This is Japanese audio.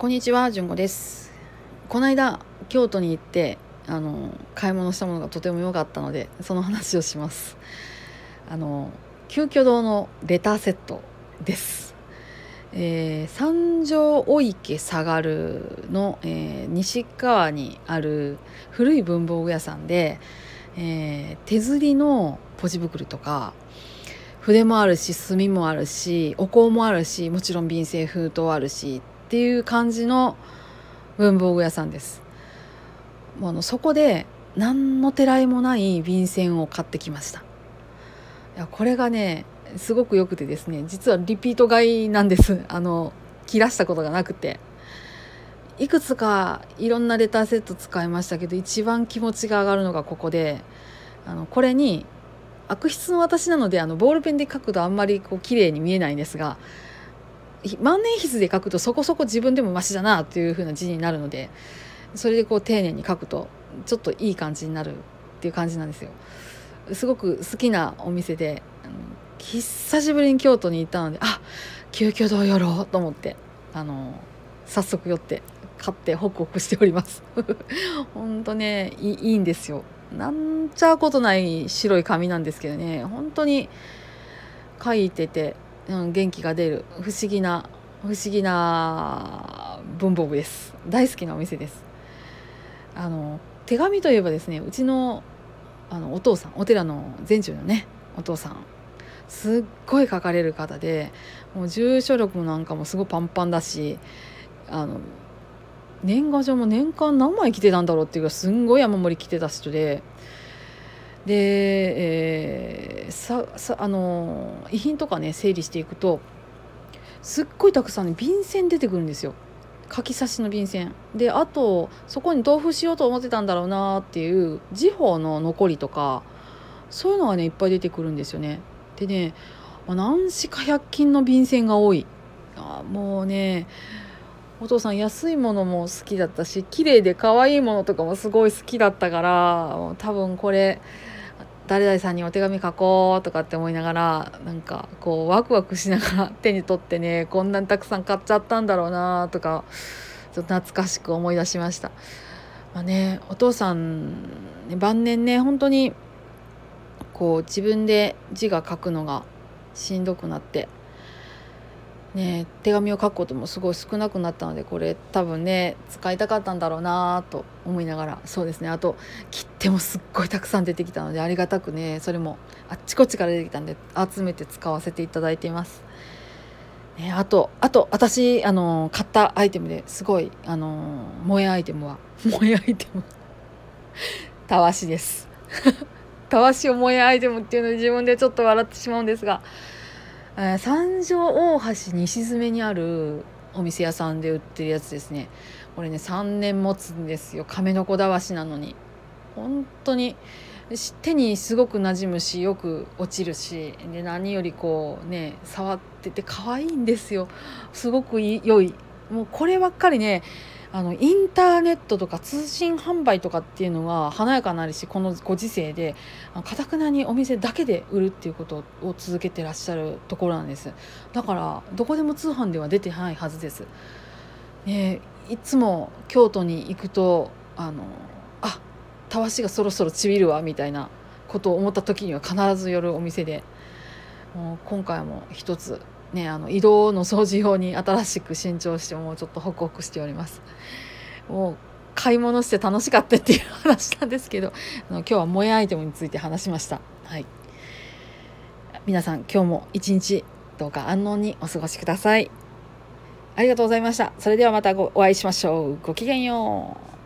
こんにちは、じゅんごです。この間京都に行ってあの買い物したものがとても良かったのでその話をします。あの急遽堂のレターセットです。えー三条御池下がるの、えー西側にある古い文房具屋さんで、えー手刷りのポジ袋とか筆もあるし墨もあるしお香もあるしもちろん便箋封筒あるしっていう感じの文房具屋さんです。もうあのそこで何のてらいもない便箋を買ってきました。いやこれがねすごく良くてですね実はリピート買いなんですあの切らしたことがなくていくつかいろんなレターセット使いましたけど一番気持ちが上がるのがここであのこれに悪質の私なのであのボールペンで書くとあんまりこう綺麗に見えないんですが万年筆で書くとそこそこ自分でもマシだなっていう風な字になるのでそれでこう丁寧に書くとちょっといい感じになるっていう感じなんですよ。すごく好きなお店で久しぶりに京都に行ったのであ急遽堂寄ろうと思ってあの早速寄って買ってホクホクしております。ほんとねいいんですよ。なんちゃうことない白い紙なんですけどね本当に書いてて、うん、元気が出る。不思議な不思議な文房具です。大好きなお店です。あの手紙といえばですねうちのあのお父さんお寺の全中のねお父さんすっごい書かれる方でもう住所録なんかもすごいパンパンだしあの年賀状も年間何枚来てたんだろうっていうかすんごい山盛り来てた人でで、えーささあの遺品とかね整理していくとすっごいたくさんね便箋出てくるんですよ。書き差しの便箋。であとそこに同封しようと思ってたんだろうなっていう時報の残りとかそういうのがねいっぱい出てくるんですよね。でね何しか100均の便箋が多い。あもうねお父さん安いものも好きだったし綺麗で可愛いものとかもすごい好きだったから多分これ誰々さんにお手紙書こうとかって思いながらなんかこうワクワクしながら 手に取ってねこんなにたくさん買っちゃったんだろうなとかちょっと懐かしく思い出しました。まあね、お父さんね晩年ね本当にこう自分で字が書くのがしんどくなってね、手紙を書くこともすごい少なくなったのでこれ多分ね使いたかったんだろうなと思いながらそうですねあと切手もすっごいたくさん出てきたのでありがたくねそれもあっちこっちから出てきたんで集めて使わせていただいています。ね、あとあと私あの買ったアイテムですごいあの萌えアイテムは 萌えアイテムたわしです。たわしを萌えアイテムっていうので自分でちょっと笑ってしまうんですがえー三条大橋西詰にあるお店屋さんで売ってるやつですね。これね3年持つんですよ。亀のこだわしなのに。本当に手にすごく馴染むしよく落ちるしで何よりこうね触ってて可愛いんですよ。すごく良い。もうこればっかりねあのインターネットとか通信販売とかっていうのは華やかなりしこのご時世でかたくなにお店だけで売るっていうことを続けてらっしゃるところなんです。だからどこでも通販では出てないはずです、ね、いつも京都に行くとあのあたわしがそろそろちびるわみたいなことを思った時には必ず寄るお店でもう今回も一つね、あの移動の掃除用に新しく新調してもうちょっとホクホクしております。もう買い物して楽しかったっていう話なんですけどあの今日は萌えアイテムについて話しました。はい。皆さん今日も一日どうか安穏にお過ごしください。ありがとうございました。それではまたお会いしましょう。ごきげんよう。